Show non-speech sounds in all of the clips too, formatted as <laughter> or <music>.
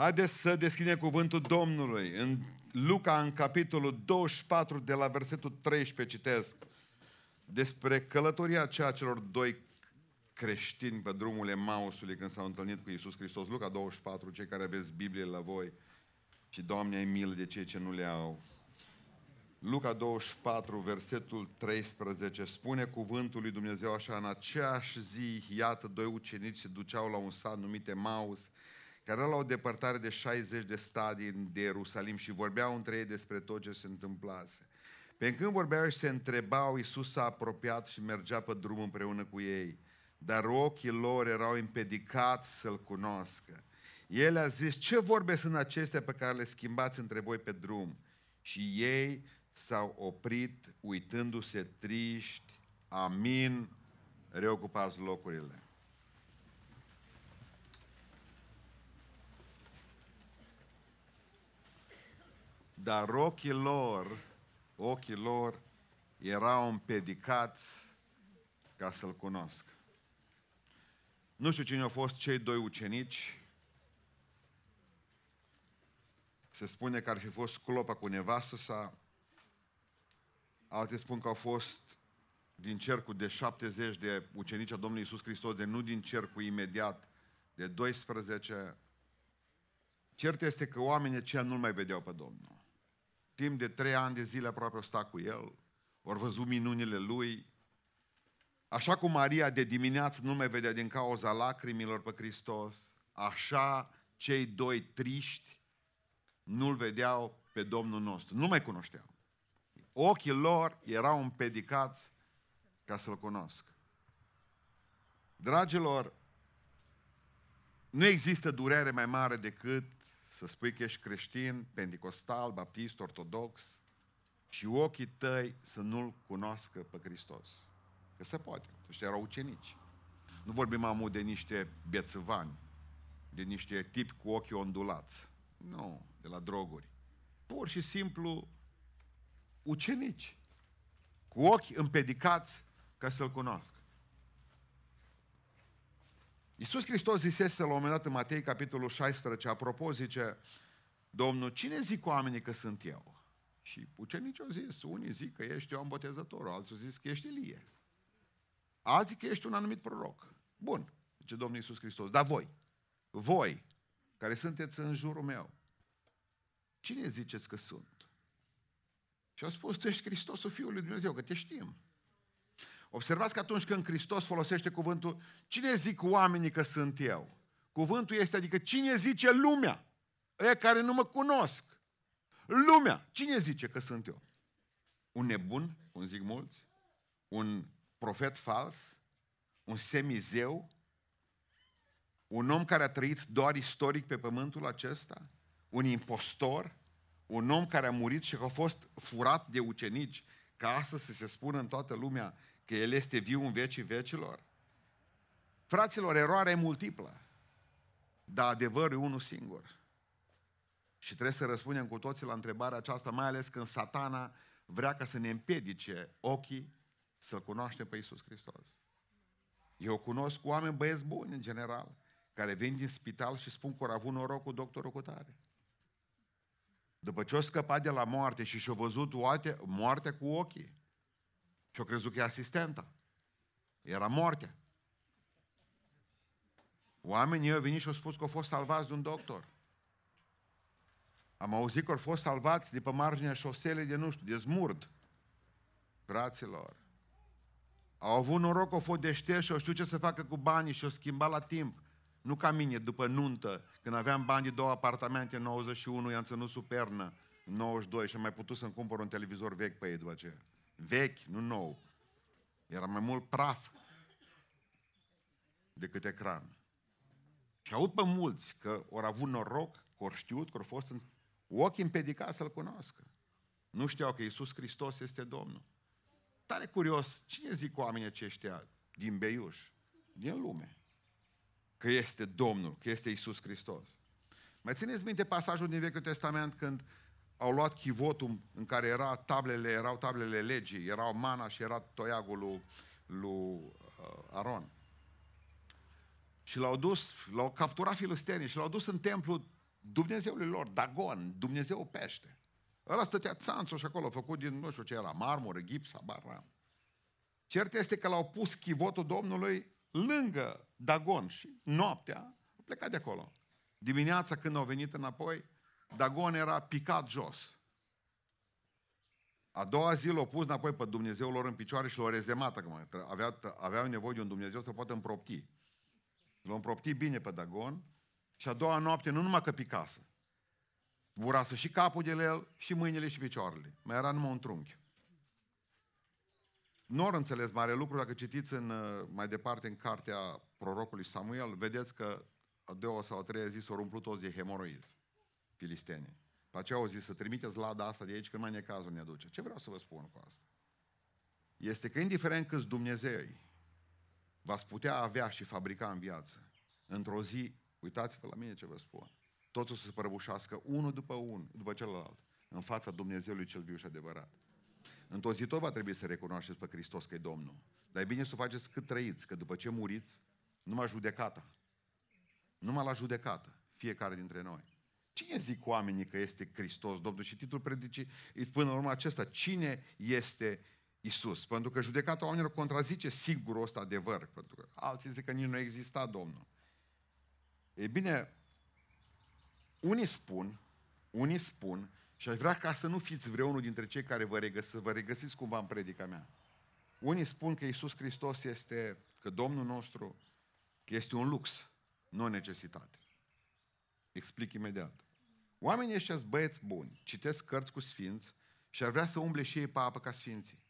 Haideți să deschidem cuvântul Domnului. În Luca, în capitolul 24, de la versetul 13, citesc despre călătoria aceea celor doi creștini pe drumul Emausului când s-au întâlnit cu Isus Hristos. Luca 24, cei care aveți Biblie la voi. Și Doamne, ai milă de cei ce nu le au. Luca 24, versetul 13, spune cuvântul lui Dumnezeu așa, în aceeași zi, iată, doi ucenici se duceau la un sat numit Emaus, care era la o depărtare de 60 de stadii de Ierusalim și vorbeau între ei despre tot ce se întâmplase. Pe când vorbeau și se întrebau, Iisus s-a apropiat și mergea pe drum împreună cu ei, dar ochii lor erau împedicați să-L cunoască. El a zis, ce vorbe sunt acestea pe care le schimbați între voi pe drum? Și ei s-au oprit uitându-se triști, amin, reocupați locurile. Dar ochii lor, ochii lor erau împedicați ca să-L cunosc. Nu știu cine au fost cei doi ucenici. Se spune că ar fi fost clopa cu nevastă sa. Alții spun că au fost din cercul de 70 de ucenici a Domnului Isus Hristos, de nu din cercul imediat de 12. Cert este că oamenii aceia nu-L mai vedeau pe Domnul. Timp de trei ani de zile aproape au stat cu El, au văzut minunile Lui. Așa cum Maria de dimineață nu mai vedea din cauza lacrimilor pe Hristos, așa cei doi triști nu-L vedeau pe Domnul nostru. Nu mai cunoșteau. Ochii lor erau împedicați ca să-L cunosc. Dragilor, nu există durere mai mare decât să spui că ești creștin, pentecostal, baptist, ortodox și ochii tăi să nu-L cunoască pe Hristos. Că se poate. Ăștia erau ucenici. Nu vorbim amul de niște bețăvani, de niște tipi cu ochii ondulați. Nu, de la droguri. Pur și simplu ucenici. Cu ochi împedicați ca să-L cunoască. Iisus Hristos zisese la un moment dat în Matei, capitolul 16, apropo, zice, Domnul, cine zic oamenii că sunt eu? Și ucenicii au zis, unii zic că ești Ioan Botezătorul, alții zic că ești Ilie. Alții că ești un anumit proroc. Bun, zice Domnul Iisus Hristos, dar voi, voi, care sunteți în jurul meu, cine ziceți că sunt? Și au spus, tu ești Hristosul Fiului Dumnezeu, că te știm. Observați că atunci când Hristos folosește cuvântul, cine zic oamenii că sunt eu? Cuvântul este, adică cine zice lumea? Ei care nu mă cunosc. Lumea. Cine zice că sunt eu? Un nebun, cum zic mulți? Un profet fals? Un semizeu? Un om care a trăit doar istoric pe pământul acesta? Un impostor? Un om care a murit și a fost furat de ucenici ca astăzi să se spună în toată lumea că El este viu în vecii vecilor? Fraților, eroarea e multiplă, dar adevărul e unul singur. Și trebuie să răspundem cu toții la întrebarea aceasta, mai ales când satana vrea ca să ne împiedice ochii să cunoaștem pe Iisus Hristos. Eu cunosc oameni băieți buni, în general, care vin din spital și spun că au avut noroc cu doctorul cu tare. După ce au scăpat de la moarte și și-au văzut moartea cu ochii, și-au crezut că e asistenta. Era moartea. Oamenii au venit și au spus că au fost salvați de un doctor. Am auzit că au fost salvați de pe marginea șoselei de, nu știu, de zmurd. Fraților, au avut noroc, au fost deștepți și au știut ce să facă cu banii și au schimbat la timp. Nu ca mine, după nuntă, când aveam bani de două apartamente în 91, i-am ținut supernă în 92 și am mai putut să-mi cumpăr un televizor vechi pe ei după aceea. Vechi, nu nou. Era mai mult praf decât ecran. Și aud pe mulți că au avut noroc, că au știut, că au fost în ochii împedicați să-L cunoască. Nu știau că Iisus Hristos este Domnul. Tare curios, cine zic oamenii aceștia din Beiuș, din lume, că este Domnul, că este Iisus Hristos? Mai țineți minte pasajul din Vechiul Testament când au luat chivotul în care era tablele, erau tablele legii, erau mana și era toiagul lui, lui uh, Aron. Și l-au dus, l-au capturat filistenii și l-au dus în templu Dumnezeului lor, Dagon, Dumnezeu pește. Ăla stătea țanțul și acolo, făcut din, nu știu ce era, marmură, gips, habar Cert este că l-au pus chivotul Domnului lângă Dagon și noaptea a plecat de acolo. Dimineața când au venit înapoi, Dagon era picat jos. A doua zi l-au pus înapoi pe Dumnezeu lor în picioare și l-au rezemat acum. Avea, aveau nevoie de un Dumnezeu să poată împropti. L-au împropti bine pe Dagon și a doua noapte nu numai că picasă. Burasă și capul de el, și mâinile și picioarele. Mai era numai un trunchi. Nu ori înțeles mare lucru, dacă citiți în, uh, mai departe în cartea prorocului Samuel, vedeți că a doua sau a treia zi s-au umplut toți de hemoroizi, filistenii. Pe aceea au zis să trimiteți lada asta de aici, când mai necazul ne aduce. Ce vreau să vă spun cu asta? Este că indiferent câți Dumnezei v-ați putea avea și fabrica în viață, într-o zi, uitați-vă la mine ce vă spun, totul să se prăbușească unul după unul, după celălalt, în fața Dumnezeului cel viu și adevărat. Într-o zi tot va trebui să recunoașteți pe Hristos că e Domnul. Dar e bine să o faceți cât trăiți, că după ce muriți, numai judecata. Numai la judecată, fiecare dintre noi. Cine zic oamenii că este Hristos, Domnul? Și titlul predicii până la urmă acesta. Cine este Isus? Pentru că judecata oamenilor contrazice sigurul ăsta adevăr. Pentru că alții zic că nici nu exista Domnul. E bine, unii spun, unii spun, și aș vrea ca să nu fiți vreunul dintre cei care vă, regăs, vă regăsiți cumva în predica mea. Unii spun că Isus Hristos este, că Domnul nostru, că este un lux, nu o necesitate. Explic imediat. Oamenii ăștia sunt băieți buni, citesc cărți cu sfinți și ar vrea să umble și ei pe apă ca sfinții.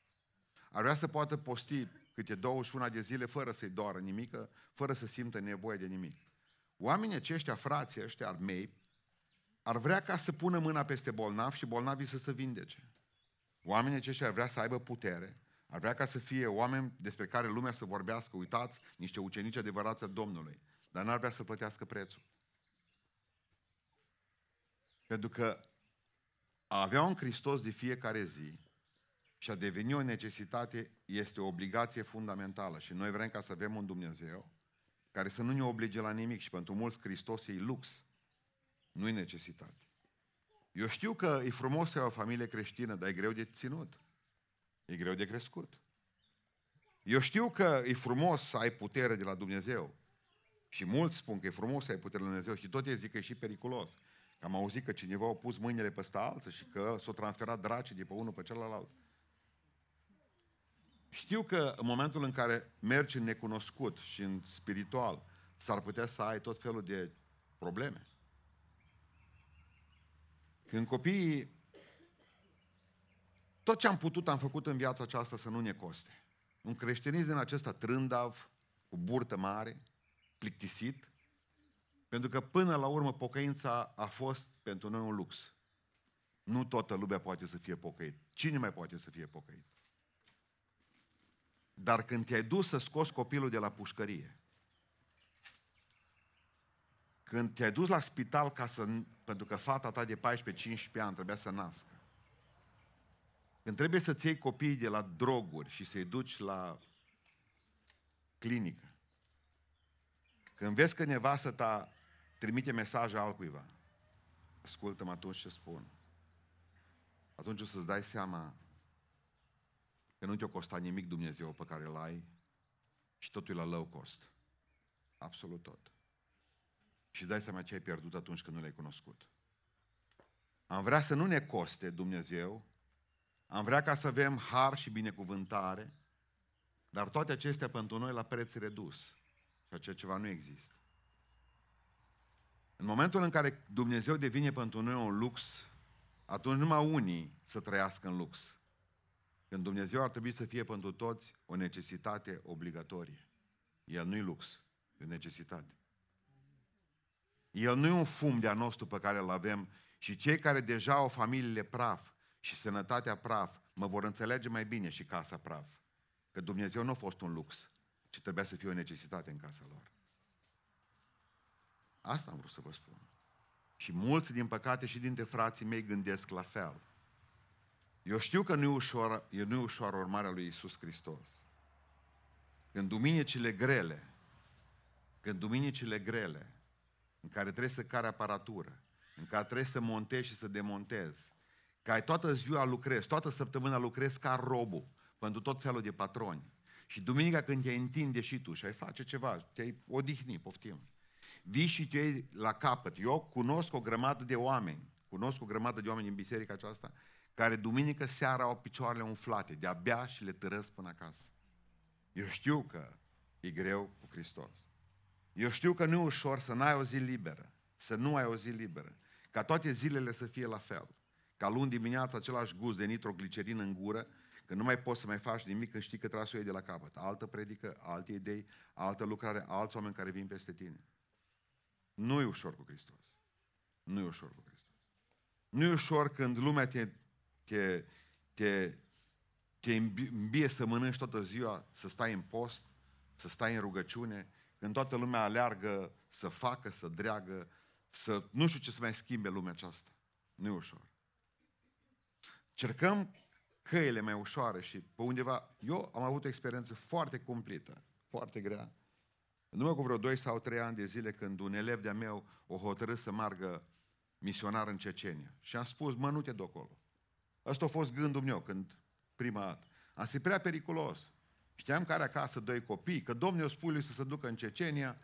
Ar vrea să poată posti câte 21 de zile fără să-i doară nimică, fără să simtă nevoie de nimic. Oamenii aceștia, frații ăștia ar mei, ar vrea ca să pună mâna peste bolnav și bolnavii să se vindece. Oamenii aceștia ar vrea să aibă putere, ar vrea ca să fie oameni despre care lumea să vorbească, uitați, niște ucenici adevărați a Domnului, dar n-ar vrea să plătească prețul. Pentru că a avea un Hristos de fiecare zi și a deveni o necesitate este o obligație fundamentală și noi vrem ca să avem un Dumnezeu care să nu ne oblige la nimic și pentru mulți Hristos e lux, nu e necesitate. Eu știu că e frumos să ai o familie creștină, dar e greu de ținut. E greu de crescut. Eu știu că e frumos să ai putere de la Dumnezeu. Și mulți spun că e frumos să ai putere de la Dumnezeu și tot ei zic că e și periculos. Că am auzit că cineva a pus mâinile peste alții și că s-au transferat dracii de pe unul pe celălalt. Știu că în momentul în care mergi în necunoscut și în spiritual, s-ar putea să ai tot felul de probleme. Când copiii, tot ce am putut am făcut în viața aceasta să nu ne coste. Un creștinism acesta trândav, cu burtă mare, plictisit, pentru că până la urmă pocăința a fost pentru noi un lux. Nu toată lumea poate să fie pocăit. Cine mai poate să fie pocăit? Dar când te-ai dus să scoți copilul de la pușcărie, când te-ai dus la spital ca să, pentru că fata ta de 14-15 ani trebuia să nască, când trebuie să-ți iei copiii de la droguri și să-i duci la clinică, când vezi că nevastă ta trimite mesaje altcuiva, ascultă-mă atunci ce spun. Atunci o să-ți dai seama că nu te-o costa nimic Dumnezeu pe care îl ai și totul e la low cost. Absolut tot. Și dai seama ce ai pierdut atunci când nu l-ai cunoscut. Am vrea să nu ne coste Dumnezeu, am vrea ca să avem har și binecuvântare, dar toate acestea pentru noi la preț redus. Și acea ceva nu există. În momentul în care Dumnezeu devine pentru noi un lux, atunci numai unii să trăiască în lux. Când Dumnezeu ar trebui să fie pentru toți o necesitate obligatorie. El nu-i lux, e necesitate. El nu e un fum de-a nostru pe care îl avem și cei care deja au familiile praf și sănătatea praf mă vor înțelege mai bine și casa praf. Că Dumnezeu nu a fost un lux, ci trebuia să fie o necesitate în casa lor. Asta am vrut să vă spun. Și mulți, din păcate, și dintre frații mei gândesc la fel. Eu știu că nu e ușor, nu e ușor urmarea lui Isus Hristos. Când duminicile grele, când duminicile grele, în care trebuie să care aparatură, în care trebuie să montezi și să demontezi, că ai toată ziua lucrezi, toată săptămâna lucrezi ca robul pentru tot felul de patroni. Și duminica când te întinde și tu și ai face ceva, te-ai odihni, poftim. Vii și te iei la capăt. Eu cunosc o grămadă de oameni, cunosc o grămadă de oameni în biserica aceasta, care duminică seara au picioarele umflate, de-abia și le târăsc până acasă. Eu știu că e greu cu Hristos. Eu știu că nu e ușor să n-ai o zi liberă, să nu ai o zi liberă, ca toate zilele să fie la fel. Ca luni dimineața același gust de nitroglicerin în gură, că nu mai poți să mai faci nimic când știi că trebuie să o iei de la capăt. Altă predică, alte idei, altă lucrare, alți oameni care vin peste tine. Nu e ușor cu Hristos. Nu e ușor cu Hristos. Nu e ușor când lumea te, te, te, te îmbie să mănânci toată ziua, să stai în post, să stai în rugăciune, când toată lumea aleargă să facă, să dreagă, să nu știu ce să mai schimbe lumea aceasta. Nu e ușor. Cercăm căile mai ușoare și pe undeva... Eu am avut o experiență foarte cumplită, foarte grea. În urmă cu vreo 2 sau 3 ani de zile, când un elev de-a meu o hotărât să meargă misionar în Cecenia. Și am spus, mă, nu te duc acolo. Ăsta a fost gândul meu când prima dată. Am zis, prea periculos. Știam că are acasă doi copii, că Domnul spune lui să se ducă în Cecenia.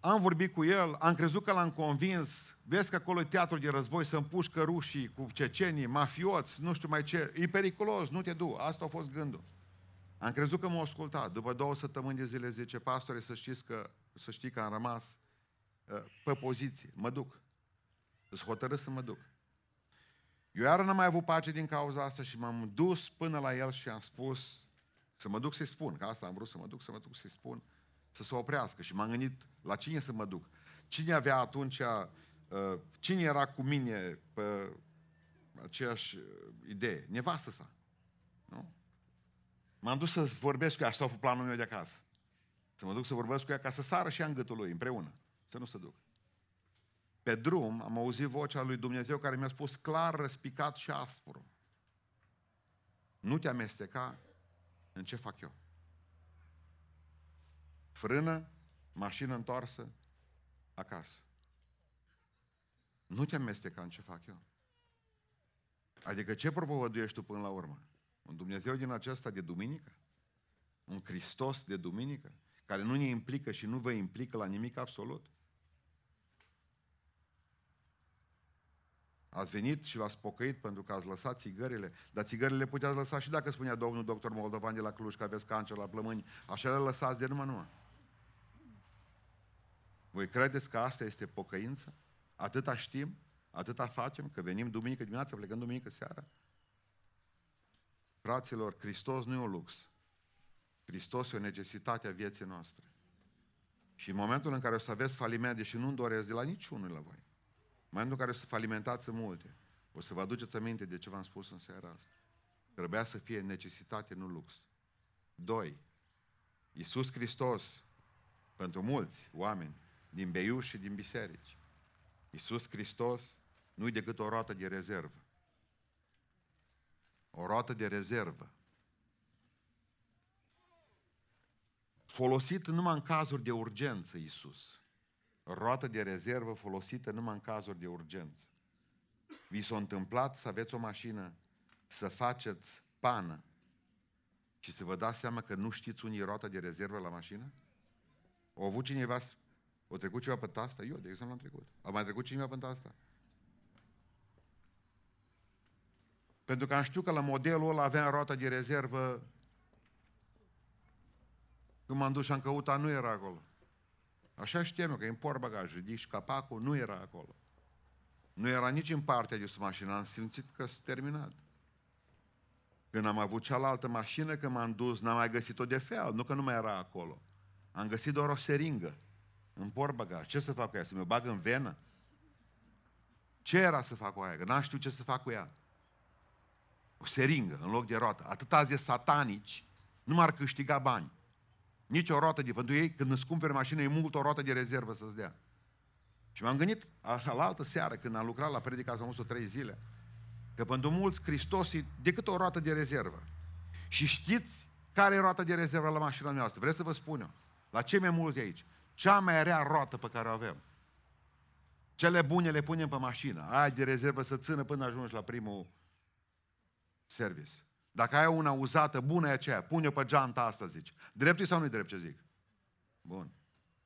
Am vorbit cu el, am crezut că l-am convins. Vezi că acolo e teatru de război, să împușcă rușii cu cecenii, mafioți, nu știu mai ce. E periculos, nu te du. Asta a fost gândul. Am crezut că m-a ascultat. După două săptămâni de zile zice, pastore, să știți că, să știi că am rămas uh, pe poziție. Mă duc. Îți hotărât să mă duc. Eu iară n-am mai avut pace din cauza asta și m-am dus până la el și am spus să mă duc să-i spun, că asta am vrut să mă duc, să mă duc să-i spun, să se oprească. Și m-am gândit la cine să mă duc. Cine avea atunci, uh, cine era cu mine pe aceeași uh, idee? Nevastă sa. Nu? M-am dus să vorbesc cu ea, asta a fost planul meu de acasă. Să mă duc să vorbesc cu ea ca să sară și ea în gâtul lui, împreună. Să nu se duc. Pe drum am auzit vocea lui Dumnezeu care mi-a spus clar, răspicat și aspru. Nu te amesteca în ce fac eu. Frână, mașină întoarsă, acasă. Nu te amesteca în ce fac eu. Adică ce propovăduiești tu până la urmă? Un Dumnezeu din acesta de duminică? Un Hristos de duminică? Care nu ne implică și nu vă implică la nimic absolut? Ați venit și v-ați pocăit pentru că ați lăsat țigările, dar țigările puteați lăsa și dacă spunea domnul doctor Moldovan de la Cluj că aveți cancer la plămâni, așa le lăsați de numai numai. Voi credeți că asta este pocăință? Atâta știm, atâta facem, că venim duminică dimineața, plecăm duminică seara? Fraților, Hristos nu e un lux. Hristos e o necesitate a vieții noastre. Și în momentul în care o să aveți faliment, deși nu-mi doresc de la niciunul la voi, în momentul în care o să falimentați în multe, o să vă aduceți aminte de ce v-am spus în seara asta. Trebuia să fie necesitate, nu lux. Doi, Iisus Hristos, pentru mulți oameni, din beiuși și din biserici, Iisus Hristos nu-i decât o roată de rezervă. O roată de rezervă. Folosit numai în cazuri de urgență, Iisus. Roată de rezervă folosită numai în cazuri de urgență. Vi s-a întâmplat să aveți o mașină, să faceți pană și să vă dați seama că nu știți unii roată de rezervă la mașină? O avut cineva, o trecut ceva pe asta? Eu, de exemplu, am trecut. A mai trecut cineva pe asta? Pentru că am știut că la modelul ăla avea roata de rezervă când m-am dus și am căutat, nu era acolo. Așa știam eu că import bagaj, ridici capacul, nu era acolo. Nu era nici în partea de sub mașină, am simțit că s-a terminat. Când am avut cealaltă mașină, când m-am dus, n-am mai găsit-o de fel, nu că nu mai era acolo. Am găsit doar o seringă în bagaj. Ce să fac cu ea? Să mi-o bag în venă? Ce era să fac cu ea? Că n-am știut ce să fac cu ea. O seringă în loc de roată. Atâta de satanici nu m-ar câștiga bani. Nici o roată de... Pentru ei, când îți cumperi mașină, e mult o roată de rezervă să-ți dea. Și m-am gândit, așa, la altă seară, când am lucrat la predica, am trei zile, că pentru mulți Hristos e decât o roată de rezervă. Și știți care e roata de rezervă la mașina noastră? Vreți să vă spun eu? La cei mai mulți de aici? Cea mai rea roată pe care o avem. Cele bune le punem pe mașină. Ai de rezervă să țină până ajungi la primul service. Dacă ai una uzată, bună e aceea, pune-o pe geanta asta, zici. Drept sau nu-i drept ce zic? Bun.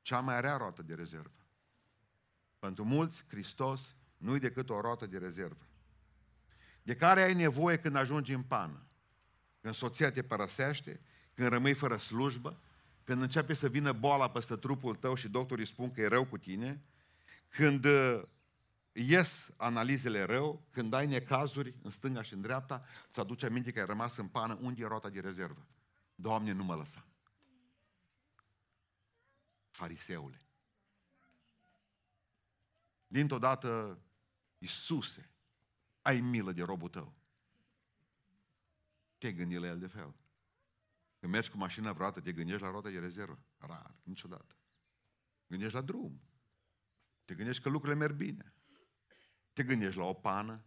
Cea mai rea roată de rezervă. Pentru mulți, Hristos nu-i decât o roată de rezervă. De care ai nevoie când ajungi în pană. Când soția te părăsește, când rămâi fără slujbă, când începe să vină boala peste trupul tău și doctorii spun că e rău cu tine, când uh, ies analizele rău, când ai necazuri în stânga și în dreapta, îți aduce aminte că ai rămas în pană, unde e rota de rezervă? Doamne, nu mă lăsa. Fariseule. Dintr-o dată, Iisuse, ai milă de robul tău. Te gândi la el de fel. Când mergi cu mașina vreodată, te gândești la rota de rezervă? Rar, niciodată. Gândești la drum. Te gândești că lucrurile merg bine. Te gândești la o pană.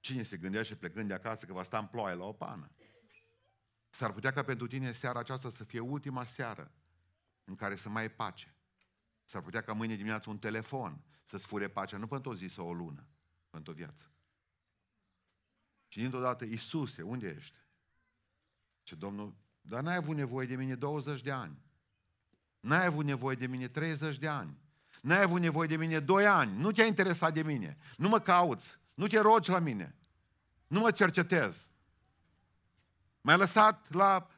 Cine se gândește plecând de acasă că va sta în ploaie la o pană? S-ar putea ca pentru tine seara aceasta să fie ultima seară în care să mai ai pace. S-ar putea ca mâine dimineață un telefon să-ți fure pacea, nu pentru o zi sau o lună, pentru o viață. Și dintr-o dată, Iisuse, unde ești? Ce Domnul, dar n-ai avut nevoie de mine 20 de ani. N-ai avut nevoie de mine 30 de ani. N-ai avut nevoie de mine 2 ani. Nu te-a interesat de mine. Nu mă cauți. Nu te rogi la mine. Nu mă cercetez. M-ai lăsat la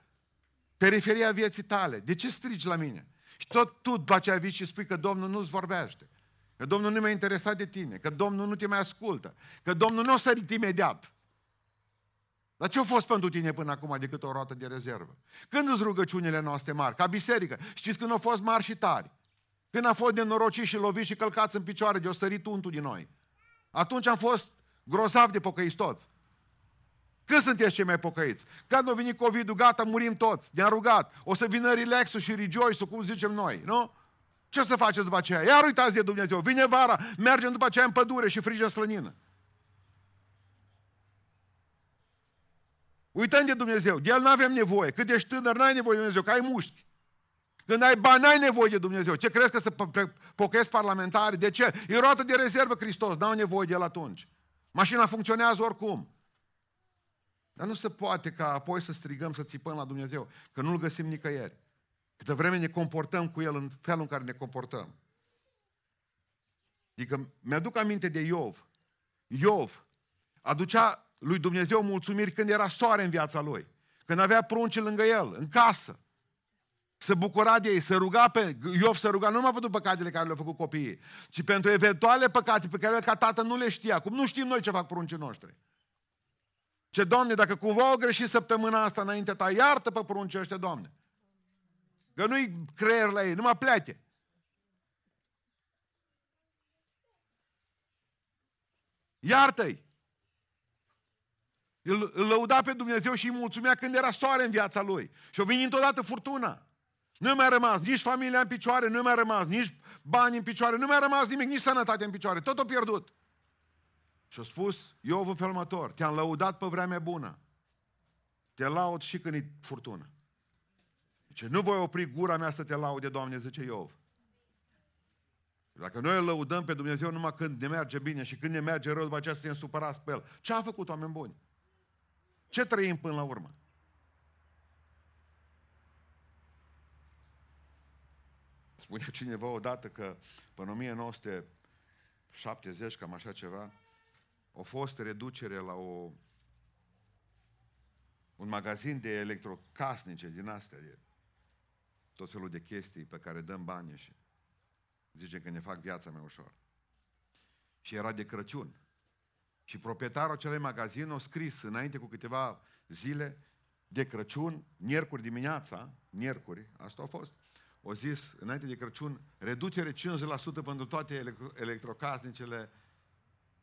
periferia vieții tale. De ce strigi la mine? Și tot tu după aceea vii și spui că Domnul nu-ți vorbește. Că Domnul nu mi-a interesat de tine. Că Domnul nu te mai ascultă. Că Domnul nu o sărit imediat. Dar ce a fost pentru tine până acum decât o roată de rezervă? Când îți rugăciunile noastre mari? Ca biserică. Știți când au fost mari și tari? Când am fost nenorociți și loviți și călcați în picioare de o sărit untul din noi. Atunci am fost grozav de pocăiți toți. Când sunteți cei mai pocăiți? Când a venit COVID-ul, gata, murim toți. Ne-a rugat. O să vină relax și rejoice cum zicem noi, nu? Ce o să faceți după aceea? Iar uitați de Dumnezeu. Vine vara, mergem după aceea în pădure și frige slănină. Uităm de Dumnezeu. De El nu avem nevoie. Cât ești tânăr, n-ai nevoie de Dumnezeu, că ai mușchi. Când ai bani, n-ai nevoie de Dumnezeu. Ce crezi că să pocăiesc parlamentari? De ce? E roată de rezervă Hristos, n-au nevoie de el atunci. Mașina funcționează oricum. Dar nu se poate ca apoi să strigăm, să țipăm la Dumnezeu, că nu-L găsim nicăieri. Câtă vreme ne comportăm cu El în felul în care ne comportăm. Adică mi-aduc aminte de Iov. Iov aducea lui Dumnezeu mulțumiri când era soare în viața lui. Când avea prunci lângă el, în casă. Să bucura de ei, să ruga pe Iov, să ruga nu numai pentru păcatele care le-au făcut copiii, ci pentru eventuale păcate pe care el ca tată nu le știa. Cum nu știm noi ce fac pruncii noștri. Ce, Doamne, dacă cumva au greșit săptămâna asta înainte ta, iartă pe pruncii ăștia, Doamne. Că nu-i creier la ei, numai plete. Iartă-i. Îl, îl lăuda pe Dumnezeu și îi mulțumea când era soare în viața lui. Și a venit odată furtuna. Nu mai rămas nici familia în picioare, nu mai rămas nici bani în picioare, nu mai rămas nimic, nici sănătate în picioare. Tot a pierdut. Și a spus Iov în felul următor, te-am lăudat pe vremea bună. Te laud și când e furtună. Zice, nu voi opri gura mea să te laude, Doamne, zice Iov. Dacă noi îl lăudăm pe Dumnezeu numai când ne merge bine și când ne merge rău, după aceea să ne supărați pe El. Ce a făcut oameni buni? Ce trăim până la urmă? Spunea cineva odată că până 1970, cam așa ceva, a fost reducere la o, un magazin de electrocasnice din astea, de tot felul de chestii pe care dăm bani și zice că ne fac viața mai ușor. Și era de Crăciun. Și proprietarul acelui magazin a scris înainte cu câteva zile de Crăciun, miercuri dimineața, miercuri, asta a fost, o zis, înainte de Crăciun, reducere 50% pentru toate electro- electrocasnicele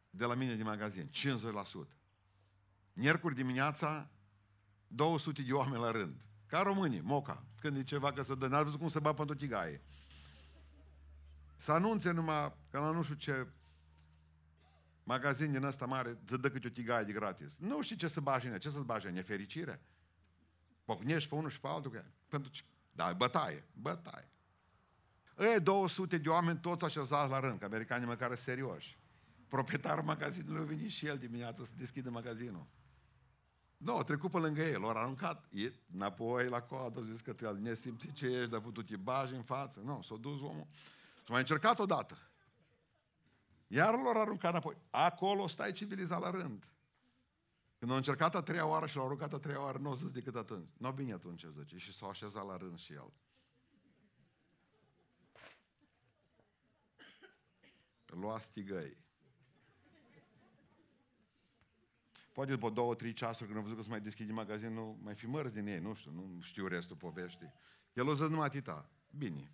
de la mine din magazin. 50%. Miercuri dimineața, 200 de oameni la rând. Ca românii, moca. Când e ceva că să dă, n-ați văzut cum să bat pentru tigaie. Să anunțe numai că la nu știu ce magazin din ăsta mare să dă câte o tigaie de gratis. Nu știi ce să bagi în ce să-ți bagi în nefericire. Pocnești pe unul și pe altul, că, pentru ce? Da, bătaie, bătaie. Ei 200 de oameni toți așezați la rând, că americanii măcar serioși. Proprietarul magazinului a venit și el dimineața să deschidă magazinul. Nu, a trecut pe lângă el, l-a aruncat e, înapoi la coadă, a zis că te ne simți ce ești, dar tu te bagi în față. Nu, s-a dus omul. S-a mai încercat odată. Iar l-a aruncat înapoi. Acolo stai civilizat la rând. Când a încercat a treia oară și l-a aruncat a treia oară, nu a zis decât atunci. Nu bine atunci, zice. Și s-a așezat la rând și el. Lua stigăi. Poate după două, trei ceasuri, când am văzut că se mai deschide magazinul, mai fi mărți din ei, nu știu, nu știu restul poveștii. El o zis numai atâta. Bine.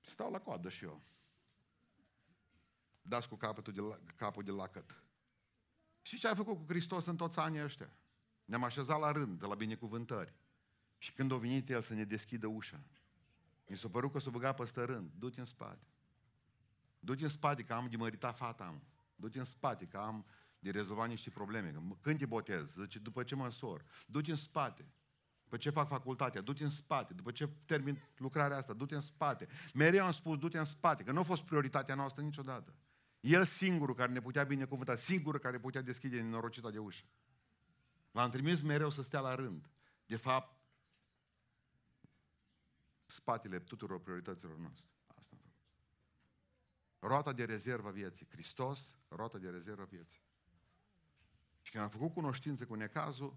Stau la coadă și eu. Dați cu capătul de la, capul de lacăt. Și ce a făcut cu Hristos în toți anii ăștia? Ne-am așezat la rând, de la binecuvântări. Și când a venit El să ne deschidă ușa, mi s-a părut că s-a băgat peste rând. Du-te în spate. Du-te în spate, că am de mărita fata am. Du-te în spate, că am de rezolvat niște probleme. Când te botez? Zice, după ce mă însor. Du-te în spate. După ce fac facultatea, du-te în spate. După ce termin lucrarea asta, du-te în spate. Mereu am spus, du-te în spate, că nu a fost prioritatea noastră niciodată. El singurul care ne putea binecuvânta, singurul care putea deschide nenorocita de ușă. L-am trimis mereu să stea la rând. De fapt, spatele tuturor priorităților noastre. Asta am făcut. Roata de rezervă vieții. Hristos, roata de rezervă vieții. Și când am făcut cunoștință cu necazul,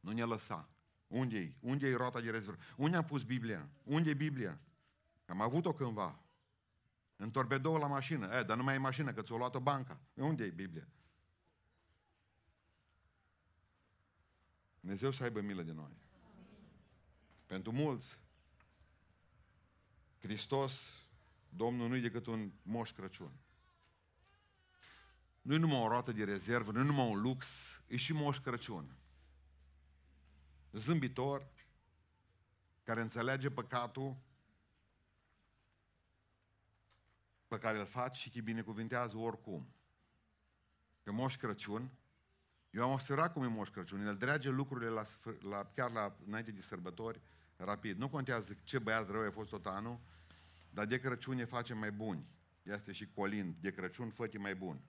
nu ne lăsa. Unde-i? Unde-i roata de rezervă? Unde am pus Biblia? Unde e Biblia? Am avut-o cândva. În torbedou la mașină. E, dar nu mai e mașină, că ți-o luat-o banca. Unde e Biblia? Dumnezeu să aibă milă de noi. Pentru mulți, Hristos, Domnul, nu-i decât un moș Crăciun. Nu-i numai o roată de rezervă, nu-i numai un lux, e și moș Crăciun. Zâmbitor, care înțelege păcatul pe care îl faci și te binecuvintează oricum. Că Moș Crăciun, eu am observat cum e Moș Crăciun, el drage lucrurile la, la, chiar la, înainte de sărbători, rapid. Nu contează ce băiat rău a fost tot anul, dar de Crăciun ne facem mai buni. Este și Colin, de Crăciun fă mai bun.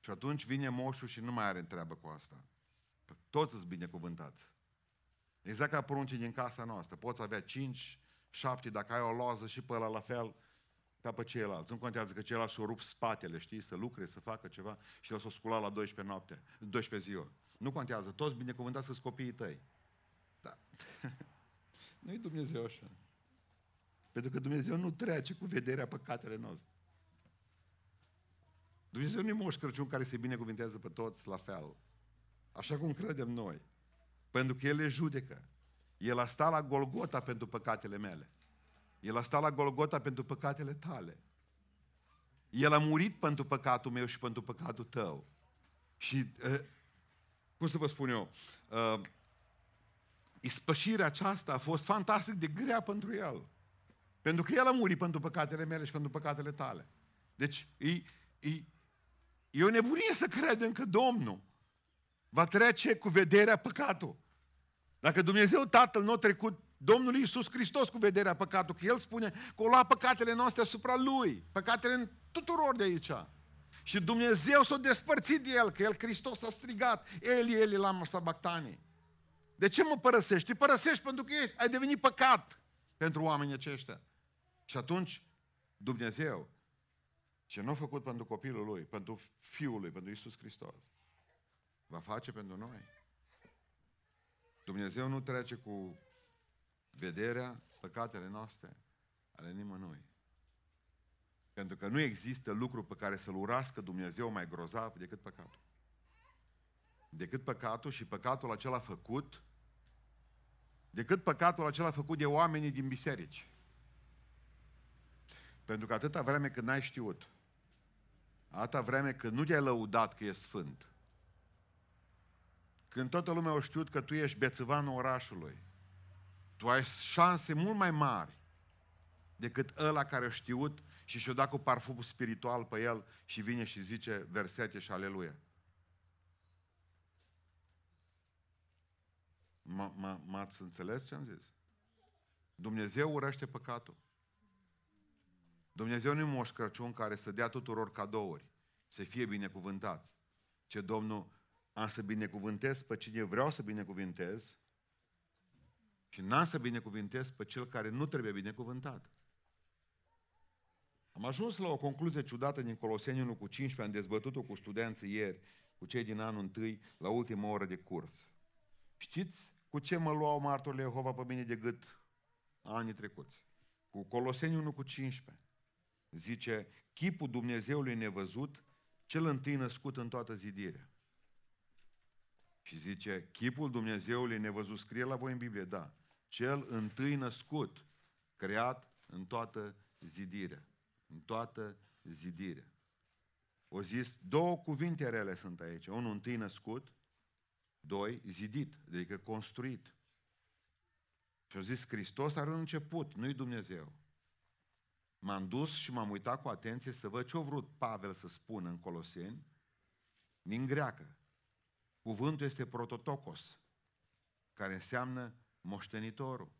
Și atunci vine moșul și nu mai are treabă cu asta. Toți sunt binecuvântați. Exact ca pruncii din casa noastră. Poți avea cinci, șapte, dacă ai o loză și pe ăla la fel, ca pe ceilalți. Nu contează că ceilalți și-o rup spatele, știi, să lucre, să facă ceva și el s-o scula la 12 noapte, 12 ziua. Nu contează, toți binecuvântați sunt copiii tăi. Da. <laughs> Nu-i Dumnezeu așa. Pentru că Dumnezeu nu trece cu vederea păcatele noastre. Dumnezeu nu e moș Crăciun care se binecuvintează pe toți la fel. Așa cum credem noi. Pentru că El le judecă. El a stat la Golgota pentru păcatele mele. El a stat la Golgota pentru păcatele tale. El a murit pentru păcatul meu și pentru păcatul tău. Și, uh, cum să vă spun eu, uh, ispășirea aceasta a fost fantastic de grea pentru el. Pentru că el a murit pentru păcatele mele și pentru păcatele tale. Deci, e, e, e o nebunie să credem că Domnul va trece cu vederea păcatul. Dacă Dumnezeu Tatăl nu a trecut Domnul Iisus Hristos cu vederea păcatului, că El spune că o lua păcatele noastre asupra Lui, păcatele tuturor de aici. Și Dumnezeu s-a despărțit de El, că El Hristos a strigat, Eli, Eli, lama sabactanii. De ce mă părăsești? Te părăsești pentru că ai devenit păcat pentru oamenii aceștia. Și atunci Dumnezeu, ce nu a făcut pentru copilul Lui, pentru Fiul Lui, pentru Iisus Hristos, va face pentru noi. Dumnezeu nu trece cu vederea păcatele noastre ale nimănui. Pentru că nu există lucru pe care să-l urască Dumnezeu mai grozav decât păcatul. Decât păcatul și păcatul acela făcut, decât păcatul acela făcut de oamenii din biserici. Pentru că atâta vreme când n-ai știut, atâta vreme când nu te-ai lăudat că e sfânt, când toată lumea a știut că tu ești bețăvanul orașului, tu ai șanse mult mai mari decât ăla care a știut și și-a dat cu parfumul spiritual pe el și vine și zice versete și aleluia. M-ați înțeles ce am zis? Dumnezeu urăște păcatul. Dumnezeu nu e Moș Crăciun care să dea tuturor cadouri, să fie binecuvântați. Ce Domnul, am să binecuvântez pe cine vreau să binecuvântez și n-am să binecuvântez pe cel care nu trebuie binecuvântat. Am ajuns la o concluzie ciudată din Coloseni 1 cu 15, am dezbătut-o cu studenții ieri, cu cei din anul întâi, la ultima oră de curs. Știți cu ce mă luau martorile Jehova pe mine de gât anii trecuți? Cu Coloseni 1 cu 15. Zice, chipul Dumnezeului nevăzut, cel întâi născut în toată zidirea. Și zice, chipul Dumnezeului nevăzut, scrie la voi în Biblie, da, cel întâi născut, creat în toată zidirea. În toată zidirea. O zis, două cuvinte rele sunt aici. Unul întâi născut, doi, zidit, adică construit. Și au zis, Hristos are un început, nu-i Dumnezeu. M-am dus și m-am uitat cu atenție să văd ce-a vrut Pavel să spună în Coloseni, din greacă. Cuvântul este prototokos, care înseamnă moștenitorul.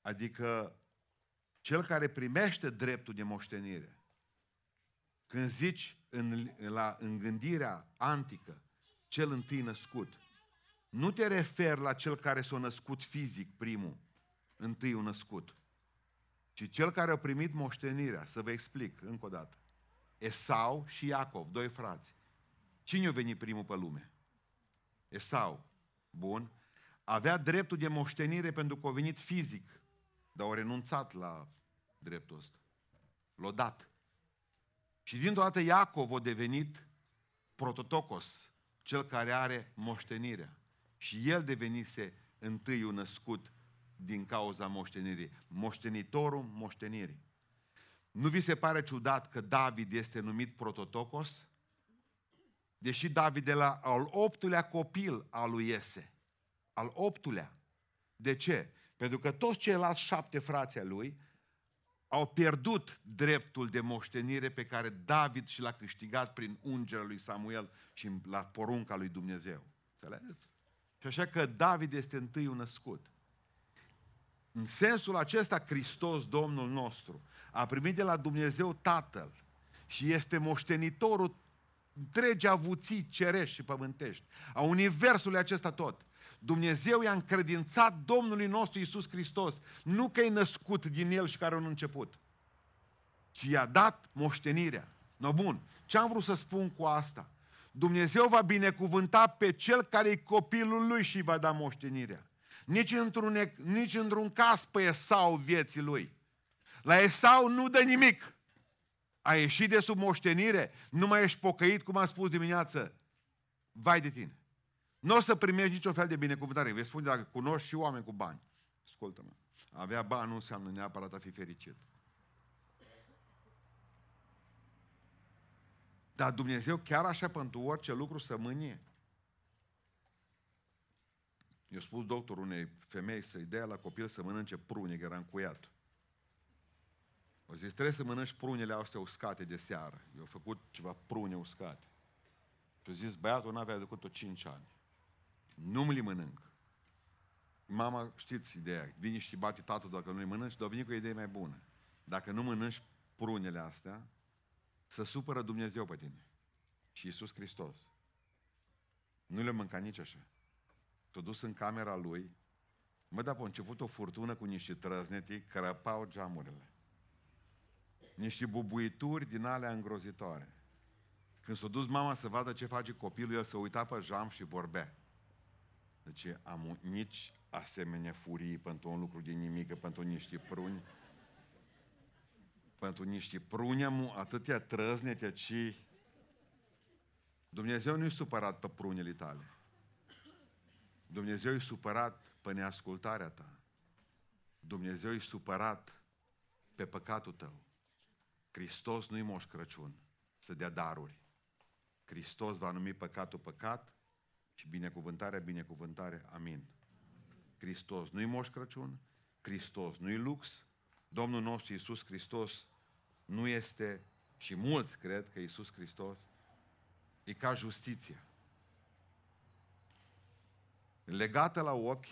Adică cel care primește dreptul de moștenire. Când zici în, la, în gândirea antică, cel întâi născut, nu te referi la cel care s-a născut fizic, primul, întâiul născut, ci cel care a primit moștenirea. Să vă explic încă o dată. Esau și Iacov, doi frați. Cine a venit primul pe lume? Esau. Bun. Avea dreptul de moștenire pentru că a venit fizic, dar au renunțat la dreptul ăsta. L-a dat. Și dintr-o dată Iacov a devenit prototocos, cel care are moștenirea. Și el devenise întâiul născut din cauza moștenirii. Moștenitorul moștenirii. Nu vi se pare ciudat că David este numit prototocos? Deși David de la al optulea copil al lui Iese. Al optulea. De ce? Pentru că toți ceilalți șapte frații al lui au pierdut dreptul de moștenire pe care David și l-a câștigat prin ungerea lui Samuel și la porunca lui Dumnezeu. Înțelegeți? Și așa că David este întâiul născut. În sensul acesta, Hristos, Domnul nostru, a primit de la Dumnezeu Tatăl și este moștenitorul întregi avuții cerești și pământești, a Universului acesta tot. Dumnezeu i-a încredințat Domnului nostru Isus Hristos, nu că e născut din El și care a un început, ci i-a dat moștenirea. No bun, ce am vrut să spun cu asta? Dumnezeu va binecuvânta pe cel care e copilul lui și va da moștenirea. Nici într-un, nici într-un caz pe Esau vieții lui. La Esau nu dă nimic. A ieșit de sub moștenire, nu mai ești pocăit, cum am spus dimineață. Vai de tine. Nu o să primești niciun fel de binecuvântare. Vei spune dacă cunoști și oameni cu bani. Ascultă-mă. Avea bani nu înseamnă neapărat a fi fericit. Dar Dumnezeu chiar așa pentru orice lucru să mânie. I-a spus doctorul unei femei să-i dea la copil să mănânce prune, că era încuiat. O zis, trebuie să mănânci prunele astea uscate de seară. I-au făcut ceva prune uscate. Și a zis, băiatul n-avea decât o 5 ani. Nu-mi le mănânc. Mama, știți ideea, vine și bate tatăl dacă nu le mănânci, dar vine cu o idee mai bună. Dacă nu mănânci prunele astea, să supără Dumnezeu pe tine. Și Iisus Hristos. Nu le mânca nici așa. S-a dus în camera lui, mă, dar a început o furtună cu niște trăzneti, crăpau geamurile. Niște bubuituri din alea îngrozitoare. Când s-a dus mama să vadă ce face copilul, el se uita pe jam și vorbea. Deci am nici asemenea furii pentru un lucru de nimic, pentru niște pruni. Pentru niște pruni am atâtea trăznete, ci Dumnezeu nu-i supărat pe prunele tale. Dumnezeu e supărat pe neascultarea ta. Dumnezeu e supărat pe păcatul tău. Hristos nu-i moș Crăciun să dea daruri. Hristos va numi păcatul păcat și binecuvântarea binecuvântare. Amin. Hristos nu-i moș Crăciun, Hristos nu-i lux, Domnul nostru Iisus Hristos nu este, și mulți cred că Iisus Hristos e ca justiția legată la ochi,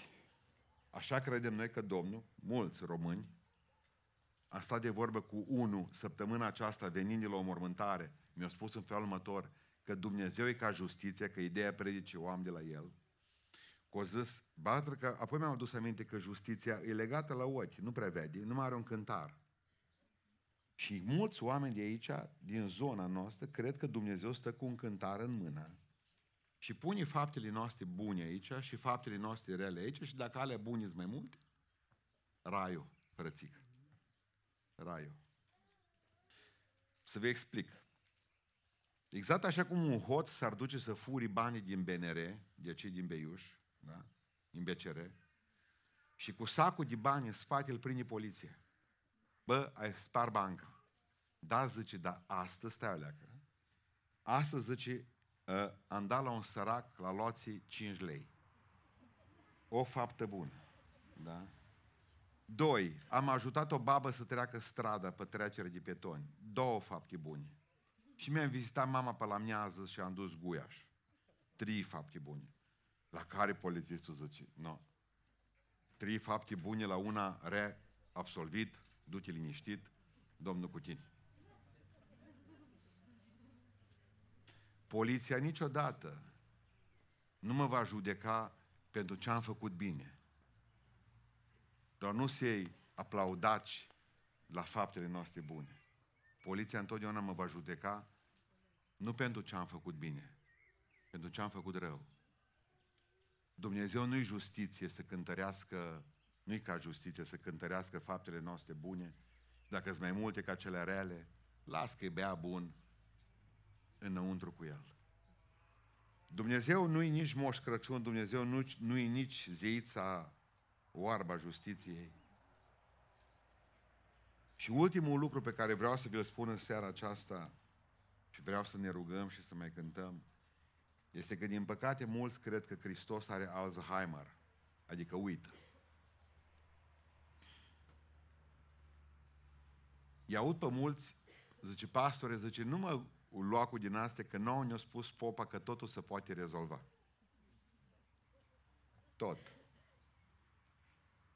Așa credem noi că Domnul, mulți români, a stat de vorbă cu unul săptămâna aceasta venind de la o mormântare, mi-a spus în felul următor că Dumnezeu e ca justiție, că ideea predice o am de la el. Că o zis, bată că, apoi mi-am adus aminte că justiția e legată la ochi, nu prea vede, nu mai are un cântar. Și mulți oameni de aici, din zona noastră, cred că Dumnezeu stă cu un cântar în mână și pune faptele noastre bune aici și faptele noastre rele aici și dacă alea bune sunt mai multe, raiul, frățică. Raiul. Să vă explic. Exact așa cum un hot s-ar duce să furi banii din BNR, de cei din Beiuș, da? din BCR, și cu sacul de bani în spate îl prinde poliția. Bă, ai spar banca. Da, zice, dar astăzi, stai aleacă. Astăzi, zice, ă, am dat la un sărac, la loții, 5 lei. O faptă bună. Da? Doi, am ajutat o babă să treacă strada pe trecere de petoni. Două fapte bune. Și mi-am vizitat mama pe la miază și am dus guiaș. Trei fapte bune. La care polițistul zice, nu. No. Trei fapte bune la una re absolvit, du-te liniștit, domnul cu tine. Poliția niciodată nu mă va judeca pentru ce am făcut bine. Doar nu se aplaudați la faptele noastre bune. Poliția întotdeauna mă va judeca nu pentru ce am făcut bine, pentru ce am făcut rău. Dumnezeu nu-i justiție să cântărească, nu-i ca justiție să cântărească faptele noastre bune, dacă sunt mai multe ca cele rele, las că-i bea bun înăuntru cu el. Dumnezeu nu-i nici Moș Crăciun, Dumnezeu nu, nu-i nici zeița oarba justiției. Și ultimul lucru pe care vreau să vi-l spun în seara aceasta, și vreau să ne rugăm și să mai cântăm, este că, din păcate, mulți cred că Hristos are Alzheimer, adică uită. I aud pe mulți, zice pastore, zice, nu mă lua cu din astea că nouă ne-a spus popa că totul se poate rezolva. Tot.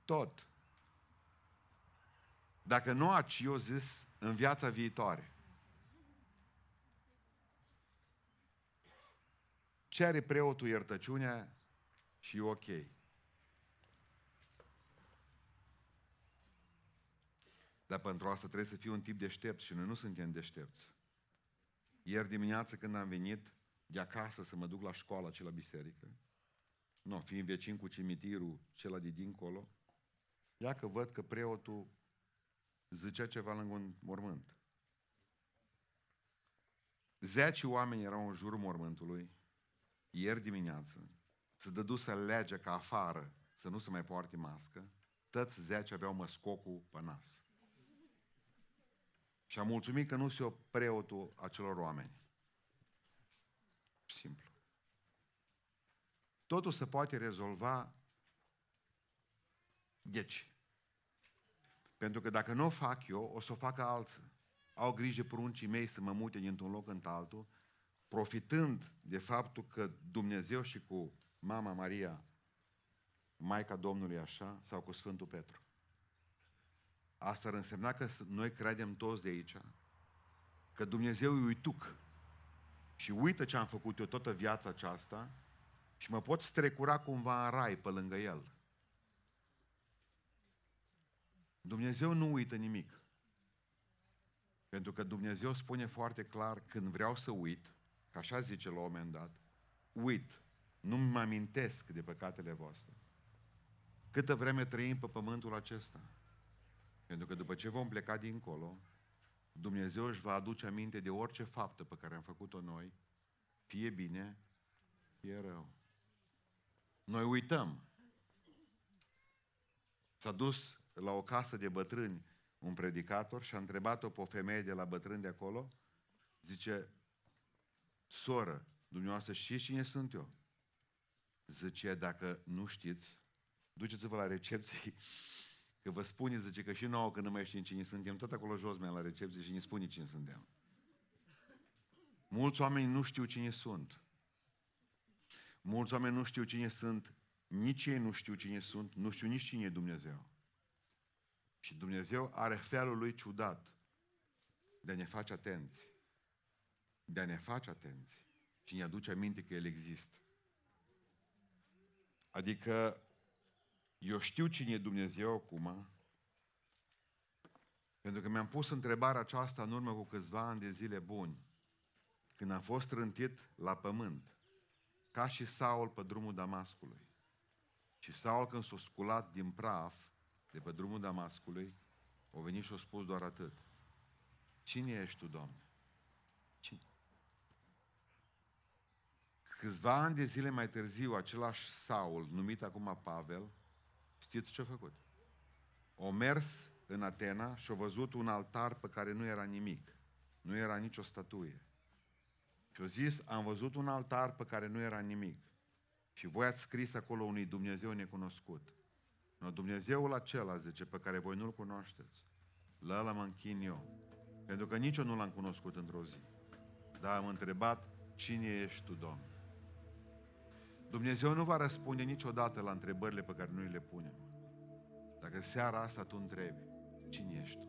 Tot. Dacă nu aci, eu zis, în viața viitoare. Cere preotul iertăciunea și e ok. Dar pentru asta trebuie să fii un tip deștept și noi nu suntem deștepți. Ieri dimineață când am venit de acasă să mă duc la școală și la biserică, nu, fiind vecin cu cimitirul cela de dincolo, ia că văd că preotul zicea ceva lângă un mormânt. Zece oameni erau în jurul mormântului, ieri dimineață, se dădu să lege ca afară să nu se mai poarte mască, toți zece aveau măscocul pe nas. Și am mulțumit că nu se o preotul acelor oameni. Simplu. Totul se poate rezolva deci. Pentru că dacă nu o fac eu, o să o facă alții. Au grijă pruncii mei să mă mute dintr-un loc în altul, profitând de faptul că Dumnezeu și cu Mama Maria, Maica Domnului așa, sau cu Sfântul Petru. Asta ar însemna că noi credem toți de aici că Dumnezeu e uituc și uită ce am făcut eu toată viața aceasta și mă pot strecura cumva în rai pe lângă El. Dumnezeu nu uită nimic. Pentru că Dumnezeu spune foarte clar, când vreau să uit, că așa zice la un moment dat, uit, nu mă amintesc de păcatele voastre. Câtă vreme trăim pe pământul acesta. Pentru că după ce vom pleca dincolo, Dumnezeu își va aduce aminte de orice faptă pe care am făcut-o noi, fie bine, fie rău. Noi uităm. S-a dus la o casă de bătrâni un predicator și a întrebat-o pe o femeie de la bătrâni de acolo, zice, soră, dumneavoastră știți cine sunt eu? Zice, dacă nu știți, duceți-vă la recepție Că vă spune, zice, că și nouă când nu mai știm cine suntem, tot acolo jos mai la recepție și ne spune cine suntem. Mulți oameni nu știu cine sunt. Mulți oameni nu știu cine sunt nici ei nu știu cine sunt, nu știu nici cine e Dumnezeu. Și Dumnezeu are felul lui ciudat de a ne face atenți. De a ne face atenți. Și ne aduce aminte că El există. Adică, eu știu cine e Dumnezeu acum, pentru că mi-am pus întrebarea aceasta în urmă cu câțiva ani de zile buni, când am fost rântit la pământ, ca și Saul pe drumul Damascului. Și Saul când s-a sculat din praf de pe drumul Damascului, a venit și a spus doar atât. Cine ești tu, Doamne? Cine? Câțiva ani de zile mai târziu, același Saul, numit acum Pavel, știți ce a făcut? O mers în Atena și a văzut un altar pe care nu era nimic. Nu era nicio statuie. Și a zis, am văzut un altar pe care nu era nimic. Și voi ați scris acolo unui Dumnezeu necunoscut. No, Dumnezeul acela, zice, pe care voi nu-L cunoașteți, la ăla mă închin eu. Pentru că nici eu nu l-am cunoscut într-o zi. Dar am întrebat, cine ești tu, Domnule? Dumnezeu nu va răspunde niciodată la întrebările pe care noi le punem. Dacă seara asta tu întrebi, cine ești tu?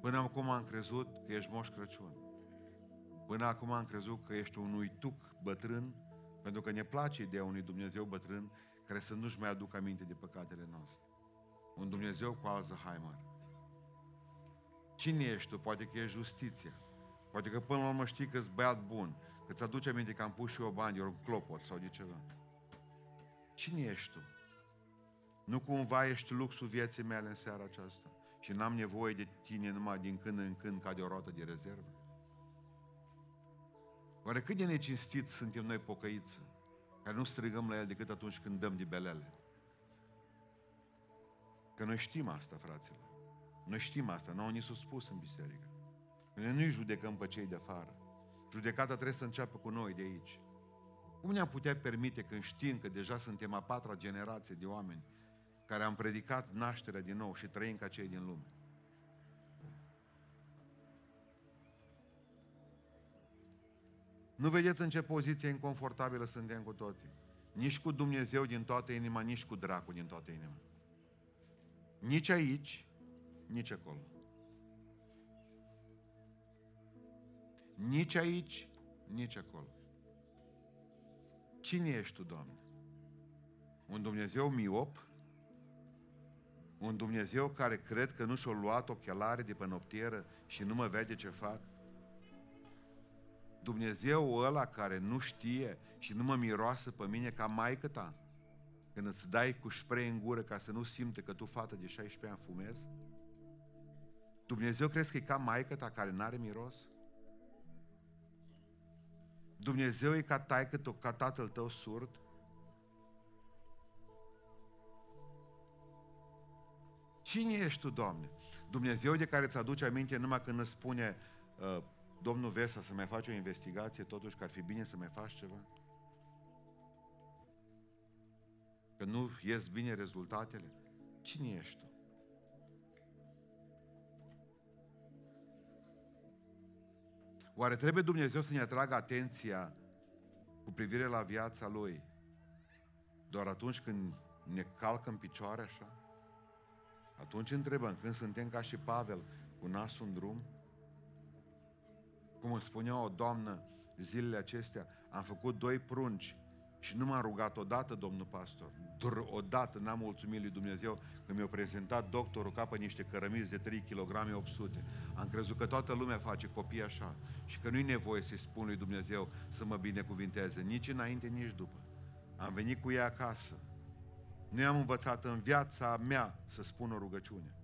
Până acum am crezut că ești Moș Crăciun. Până acum am crezut că ești un uituc bătrân, pentru că ne place ideea unui Dumnezeu bătrân care să nu-și mai aducă aminte de păcatele noastre. Un Dumnezeu cu Alzheimer. Cine ești tu? Poate că e justiția. Poate că până la urmă știi că-s băiat bun, că ți aduce aminte că am pus și eu bani, ori un clopot sau de ceva. Cine ești tu? Nu cumva ești luxul vieții mele în seara aceasta și n-am nevoie de tine numai din când în când ca de o roată de rezervă? Oare cât de necinstit suntem noi pocăiți, care nu strigăm la El decât atunci când dăm de belele? Că noi știm asta, fraților. Noi știm asta, nu au ni s-a spus în biserică. Noi nu-i judecăm pe cei de afară. Judecata trebuie să înceapă cu noi de aici. Cum ne-am putea permite când știm că deja suntem a patra generație de oameni care am predicat nașterea din nou și trăim ca cei din lume? Nu vedeți în ce poziție inconfortabilă suntem cu toții. Nici cu Dumnezeu din toată inima, nici cu dracul din toată inima. Nici aici, nici acolo. Nici aici, nici acolo. Cine ești tu, Doamne? Un Dumnezeu miop? Un Dumnezeu care cred că nu și-a luat ochelare de pe noptieră și nu mă vede ce fac? Dumnezeu ăla care nu știe și nu mă miroasă pe mine ca maică ta? Când îți dai cu spray în gură ca să nu simte că tu, fată de 16 ani, fumezi? Dumnezeu crezi că e ca maică ta care n-are miros? Dumnezeu e ca taică tău, ca tatăl tău surd? Cine ești tu, Doamne? Dumnezeu de care îți aduce aminte numai când îți spune uh, Domnul Vesa să mai faci o investigație, totuși că ar fi bine să mai faci ceva? Că nu ies bine rezultatele? Cine ești tu? Oare trebuie Dumnezeu să ne atragă atenția cu privire la viața Lui doar atunci când ne calcă în picioare așa? Atunci întrebăm, când suntem ca și Pavel, cu nasul în drum? Cum îmi spunea o doamnă zilele acestea, am făcut doi prunci și nu m-a rugat odată, domnul pastor, doar odată n-am mulțumit lui Dumnezeu când mi-a prezentat doctorul ca pe niște cărămizi de 3 kg 800. Am crezut că toată lumea face copii așa și că nu-i nevoie să-i spun lui Dumnezeu să mă binecuvinteze, nici înainte, nici după. Am venit cu ea acasă. Nu am învățat în viața mea să spun o rugăciune.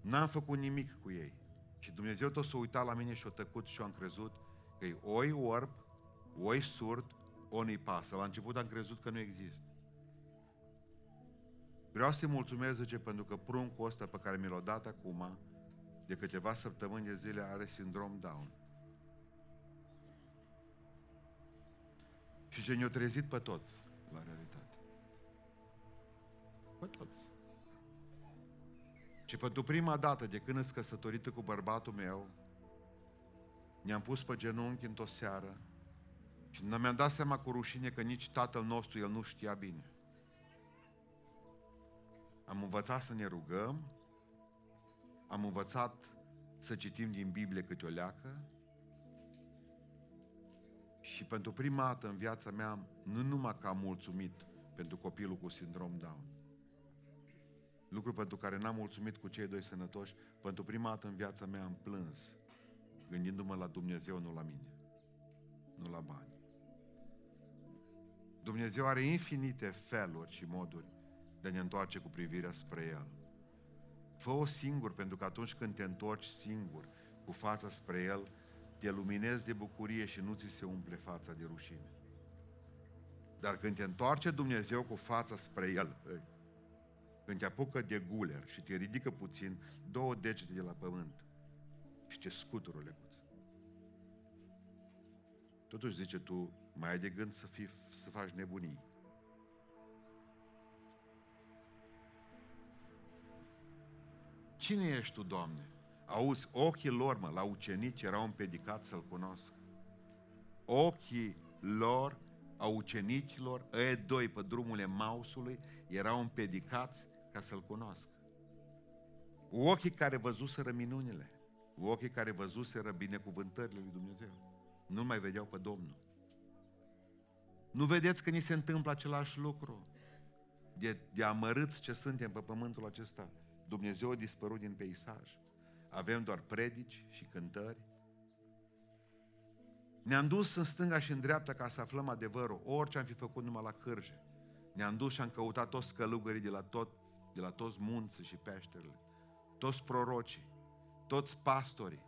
N-am făcut nimic cu ei. Și Dumnezeu tot s-a uitat la mine și a tăcut și am crezut că e oi orb, oi surd, o nu pasă. La început am crezut că nu există. Vreau să-i mulțumesc, zice, pentru că pruncul ăsta pe care mi l-a dat acum, de câteva săptămâni de zile, are sindrom Down. Și ce ne-a trezit pe toți, la realitate. Pe toți. Și pentru prima dată de când îți căsătorită cu bărbatul meu, ne-am pus pe genunchi într-o seară Și mi-am dat seama cu rușine că nici tatăl nostru el nu știa bine. Am învățat să ne rugăm, am învățat să citim din Biblie câte o leacă și pentru prima dată în viața mea, nu numai că am mulțumit pentru copilul cu sindrom Down, lucru pentru care n-am mulțumit cu cei doi sănătoși, pentru prima dată în viața mea am plâns, gândindu-mă la Dumnezeu, nu la mine, nu la bani. Dumnezeu are infinite feluri și moduri de a ne întoarce cu privirea spre El. Fă-o singur, pentru că atunci când te întorci singur, cu fața spre El, te luminezi de bucurie și nu ți se umple fața de rușine. Dar când te întoarce Dumnezeu cu fața spre El, când te apucă de guler și te ridică puțin două degete de la pământ și te scutură lecuț. Totuși zice tu, mai ai de gând să, fii, să faci nebunii. Cine ești tu, Doamne? Auzi, ochii lor, mă, la ucenici erau împedicați să-L cunosc. Ochii lor, a ucenicilor, ei doi pe drumul Emausului, erau împedicați ca să-L cunosc. Ochii care văzuseră minunile, ochii care văzuseră binecuvântările lui Dumnezeu, nu mai vedeau pe Domnul. Nu vedeți că ni se întâmplă același lucru? De, de amărâți ce suntem pe pământul acesta, Dumnezeu a dispărut din peisaj. Avem doar predici și cântări. Ne-am dus în stânga și în dreapta ca să aflăm adevărul, orice am fi făcut numai la cârje. Ne-am dus și am căutat toți călugării de la, tot, de la toți munții și peșterile, toți prorocii, toți pastorii.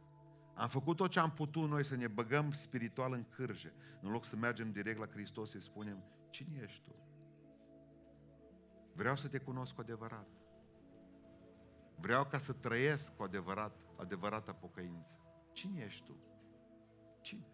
Am făcut tot ce am putut noi să ne băgăm spiritual în cârje, în loc să mergem direct la Hristos să-i spunem, cine ești tu? Vreau să te cunosc cu adevărat. Vreau ca să trăiesc cu adevărat, adevărata pocăință. Cine ești tu? Cine?